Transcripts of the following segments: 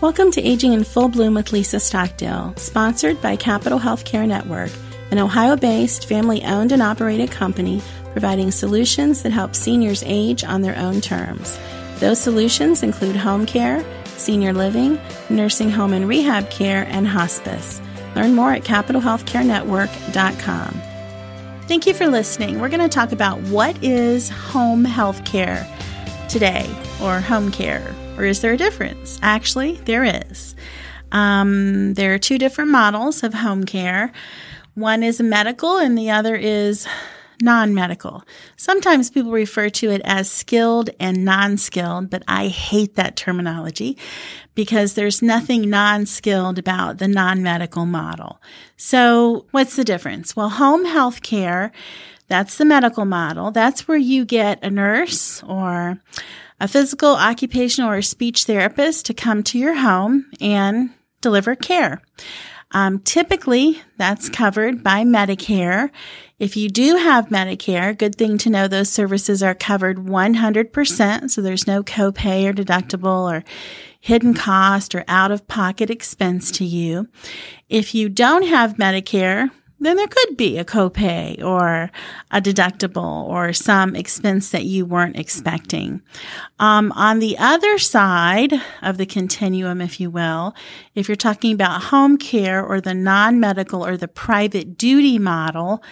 Welcome to Aging in Full Bloom with Lisa Stockdale, sponsored by Capital Healthcare Network, an Ohio based, family owned and operated company providing solutions that help seniors age on their own terms. Those solutions include home care, senior living, nursing home and rehab care, and hospice. Learn more at capitalhealthcarenetwork.com. Thank you for listening. We're going to talk about what is home health care today, or home care, or is there a difference? Actually, there is. Um, there are two different models of home care. One is medical, and the other is non medical. Sometimes people refer to it as skilled and non skilled, but I hate that terminology because there's nothing non skilled about the non medical model. So, what's the difference? Well, home health care, that's the medical model. That's where you get a nurse or a physical, occupational, or speech therapist to come to your home and deliver care. Um, typically, that's covered by Medicare. If you do have Medicare, good thing to know those services are covered 100%. So there's no copay or deductible or hidden cost or out of pocket expense to you. If you don't have Medicare, then there could be a copay or a deductible or some expense that you weren't expecting. Um, on the other side of the continuum, if you will, if you're talking about home care or the non-medical or the private duty model,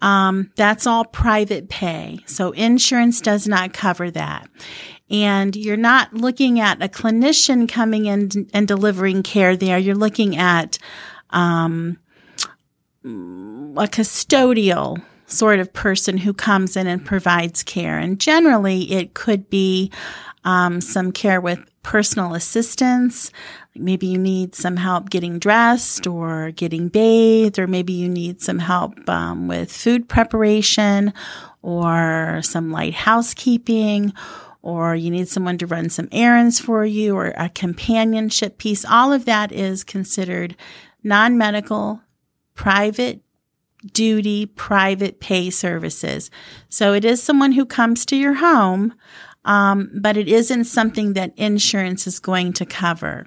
um, that's all private pay. So insurance does not cover that. And you're not looking at a clinician coming in and delivering care there. You're looking at, um, a custodial sort of person who comes in and provides care. And generally, it could be um, some care with personal assistance. Maybe you need some help getting dressed or getting bathed, or maybe you need some help um, with food preparation or some light housekeeping or you need someone to run some errands for you or a companionship piece. All of that is considered non medical private duty, private pay services. So it is someone who comes to your home, um, but it isn't something that insurance is going to cover.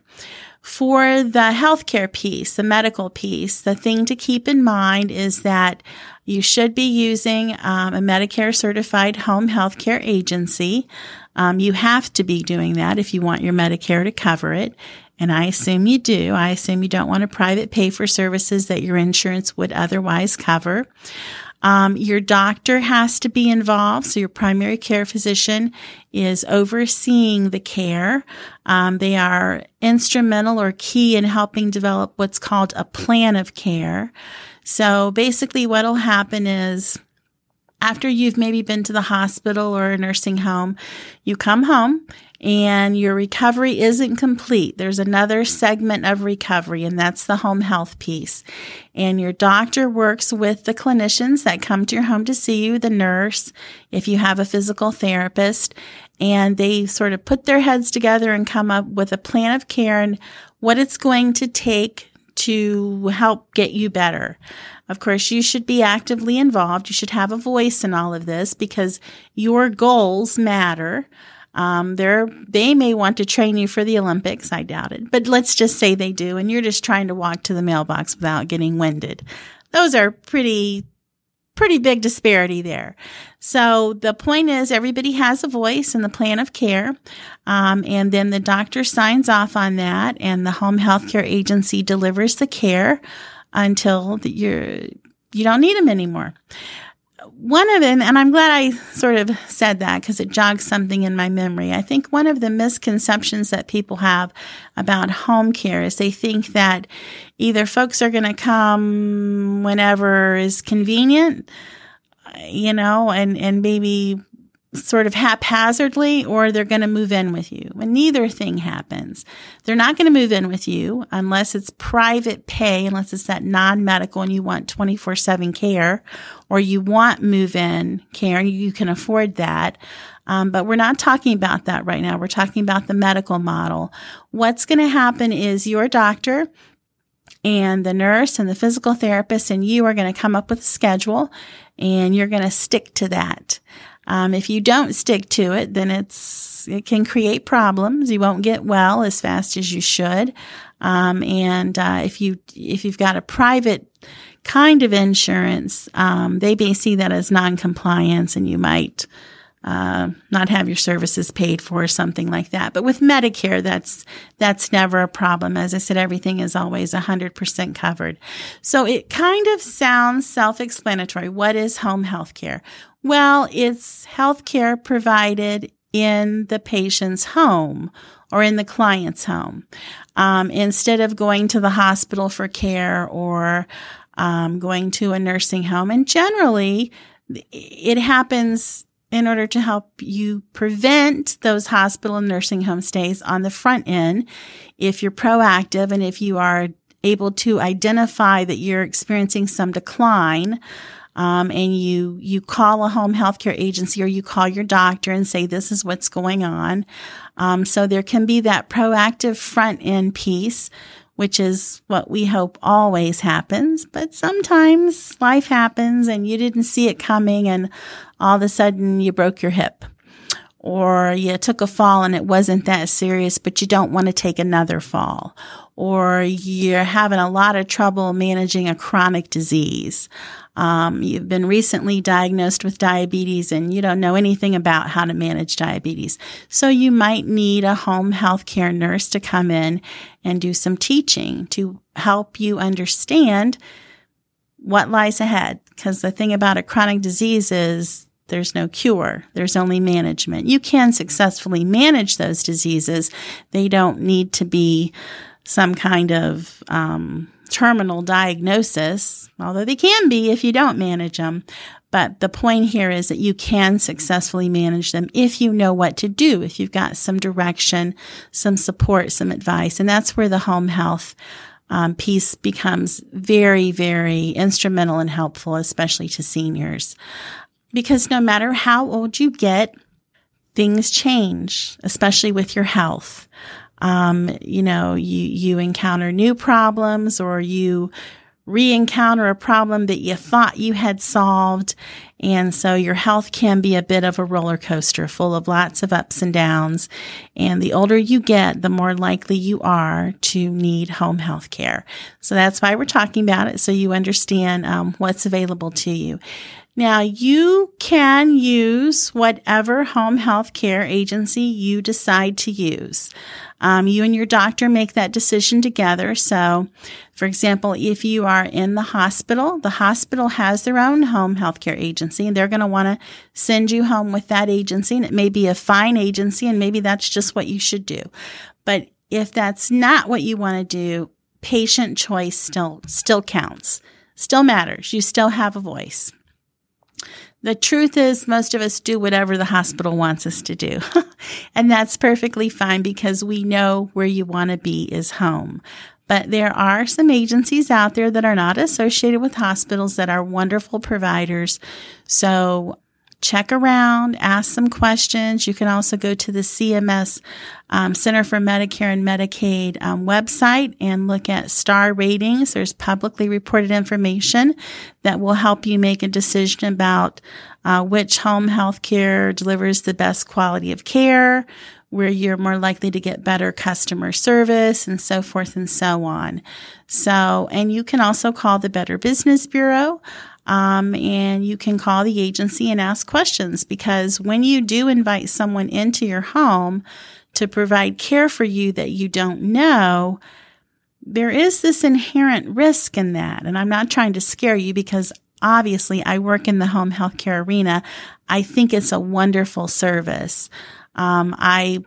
For the healthcare piece, the medical piece, the thing to keep in mind is that you should be using um, a Medicare certified home healthcare agency. Um, you have to be doing that if you want your Medicare to cover it. And I assume you do. I assume you don't want to private pay for services that your insurance would otherwise cover. Um, your doctor has to be involved. So your primary care physician is overseeing the care. Um, they are instrumental or key in helping develop what's called a plan of care. So basically what'll happen is after you've maybe been to the hospital or a nursing home, you come home and your recovery isn't complete. There's another segment of recovery, and that's the home health piece. And your doctor works with the clinicians that come to your home to see you, the nurse, if you have a physical therapist, and they sort of put their heads together and come up with a plan of care and what it's going to take to help get you better. Of course, you should be actively involved. You should have a voice in all of this because your goals matter. Um, they're, they may want to train you for the Olympics. I doubt it, but let's just say they do. And you're just trying to walk to the mailbox without getting winded. Those are pretty, pretty big disparity there. So the point is everybody has a voice in the plan of care. Um, and then the doctor signs off on that and the home health care agency delivers the care until you're, you don't need them anymore one of them, and I'm glad I sort of said that because it jogs something in my memory. I think one of the misconceptions that people have about home care is they think that either folks are going to come whenever is convenient, you know, and, and maybe sort of haphazardly or they're going to move in with you. And neither thing happens. They're not going to move in with you unless it's private pay, unless it's that non-medical and you want 24-7 care or you want move-in care and you can afford that. Um, but we're not talking about that right now. We're talking about the medical model. What's going to happen is your doctor and the nurse and the physical therapist and you are going to come up with a schedule and you're going to stick to that. Um, if you don't stick to it, then it's it can create problems. You won't get well as fast as you should. Um, and uh, if you if you've got a private kind of insurance, um, they may see that as non-compliance, and you might uh, not have your services paid for or something like that. But with Medicare, that's that's never a problem. As I said, everything is always 100% covered. So it kind of sounds self-explanatory. What is home health care? Well, it's health care provided in the patient's home or in the client's home. Um, instead of going to the hospital for care or um, going to a nursing home. And generally, it happens in order to help you prevent those hospital and nursing home stays on the front end. If you're proactive and if you are able to identify that you're experiencing some decline, um, and you you call a home healthcare agency or you call your doctor and say this is what's going on. Um, so there can be that proactive front end piece which is what we hope always happens. But sometimes life happens and you didn't see it coming and all of a sudden you broke your hip or you took a fall and it wasn't that serious, but you don't want to take another fall or you're having a lot of trouble managing a chronic disease. Um, you've been recently diagnosed with diabetes and you don't know anything about how to manage diabetes. So you might need a home health care nurse to come in and do some teaching to help you understand what lies ahead. Because the thing about a chronic disease is there's no cure. There's only management. You can successfully manage those diseases. They don't need to be some kind of um, terminal diagnosis, although they can be if you don't manage them. But the point here is that you can successfully manage them if you know what to do, if you've got some direction, some support, some advice. And that's where the home health um, piece becomes very, very instrumental and helpful, especially to seniors. Because no matter how old you get, things change, especially with your health um, you know, you, you encounter new problems or you re-encounter a problem that you thought you had solved. And so your health can be a bit of a roller coaster full of lots of ups and downs. And the older you get, the more likely you are to need home health care. So that's why we're talking about it. So you understand um, what's available to you. Now you can use whatever home health care agency you decide to use. Um, you and your doctor make that decision together. So, for example, if you are in the hospital, the hospital has their own home health care agency and they're going to want to send you home with that agency. And it may be a fine agency and maybe that's just what you should do. But if that's not what you want to do, patient choice still, still counts, still matters. You still have a voice. The truth is, most of us do whatever the hospital wants us to do. and that's perfectly fine because we know where you want to be is home. But there are some agencies out there that are not associated with hospitals that are wonderful providers. So check around, ask some questions. You can also go to the CMS um, Center for Medicare and Medicaid um, website and look at star ratings. There's publicly reported information that will help you make a decision about uh, which home health care delivers the best quality of care, where you're more likely to get better customer service and so forth and so on. So, and you can also call the Better Business Bureau. Um, and you can call the agency and ask questions because when you do invite someone into your home to provide care for you that you don't know, there is this inherent risk in that. And I'm not trying to scare you because obviously I work in the home healthcare arena. I think it's a wonderful service. Um, I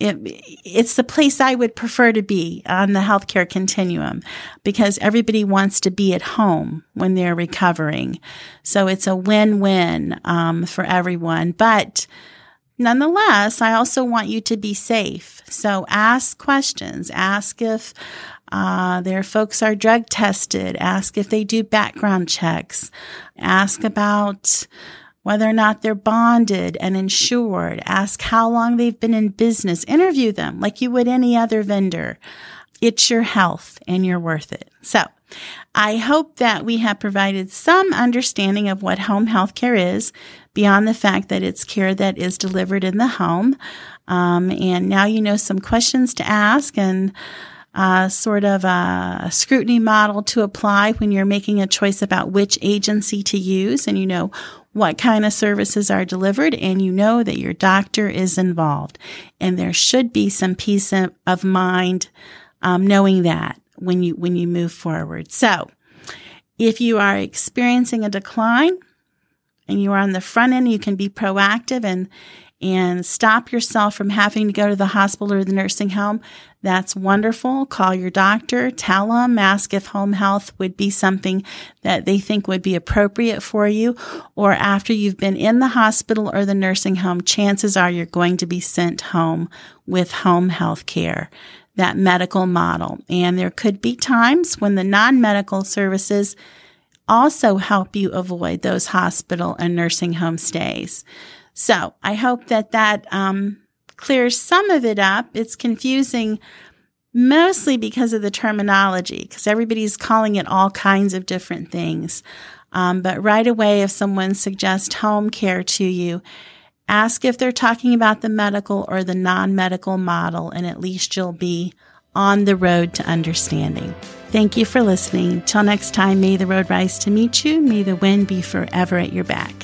it, it's the place I would prefer to be on the healthcare continuum because everybody wants to be at home when they're recovering. So it's a win-win um, for everyone. But nonetheless, I also want you to be safe. So ask questions. Ask if uh, their folks are drug tested. Ask if they do background checks. Ask about whether or not they're bonded and insured. Ask how long they've been in business. Interview them like you would any other vendor. It's your health and you're worth it. So I hope that we have provided some understanding of what home health care is. beyond the fact that it's care that is delivered in the home. Um, and now you know some questions to ask and uh, sort of a scrutiny model to apply when you're making a choice about which agency to use. And you know what kind of services are delivered and you know that your doctor is involved. And there should be some peace of mind um, knowing that when you when you move forward. So, if you are experiencing a decline and you are on the front end, you can be proactive and and stop yourself from having to go to the hospital or the nursing home. That's wonderful. Call your doctor, tell them, ask if home health would be something that they think would be appropriate for you. Or after you've been in the hospital or the nursing home, chances are you're going to be sent home with home health care that medical model. And there could be times when the non medical services also help you avoid those hospital and nursing home stays. So I hope that that um, clears some of it up. It's confusing mostly because of the terminology, because everybody's calling it all kinds of different things. Um, but right away, if someone suggests home care to you, ask if they're talking about the medical or the non medical model, and at least you'll be on the road to understanding. Thank you for listening. Till next time, may the road rise to meet you. May the wind be forever at your back.